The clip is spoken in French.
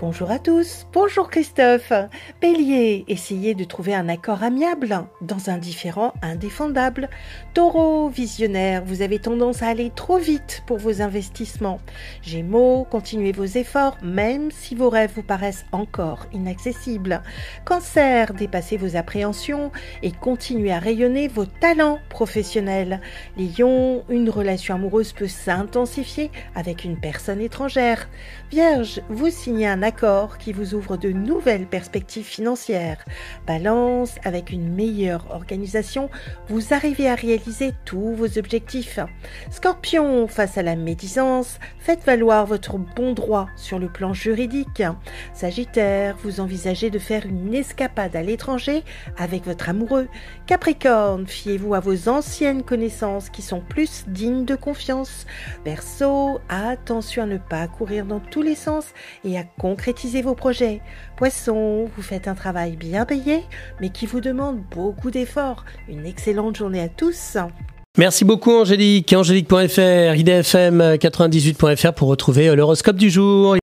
Bonjour à tous, bonjour Christophe. Bélier, essayez de trouver un accord amiable dans un différent indéfendable. Taureau, visionnaire, vous avez tendance à aller trop vite pour vos investissements. Gémeaux, continuez vos efforts même si vos rêves vous paraissent encore inaccessibles. Cancer, dépassez vos appréhensions et continuez à rayonner vos talents professionnels. Lion, une relation amoureuse peut s'intensifier avec une personne étrangère. Vierge, vous signez un accord qui vous ouvre de nouvelles perspectives financières. Balance, avec une meilleure organisation, vous arrivez à réaliser tous vos objectifs. Scorpion, face à la médisance, faites valoir votre bon droit sur le plan juridique. Sagittaire, vous envisagez de faire une escapade à l'étranger avec votre amoureux. Capricorne, fiez-vous à vos anciennes connaissances qui sont plus dignes de confiance. Verseau, attention à ne pas courir dans tous les sens et à concrétiser vos projets. Poisson, vous faites un travail bien payé, mais qui vous demande beaucoup d'efforts. Une excellente journée à tous. Merci beaucoup Angélique. Angélique.fr, idfm98.fr pour retrouver l'horoscope du jour.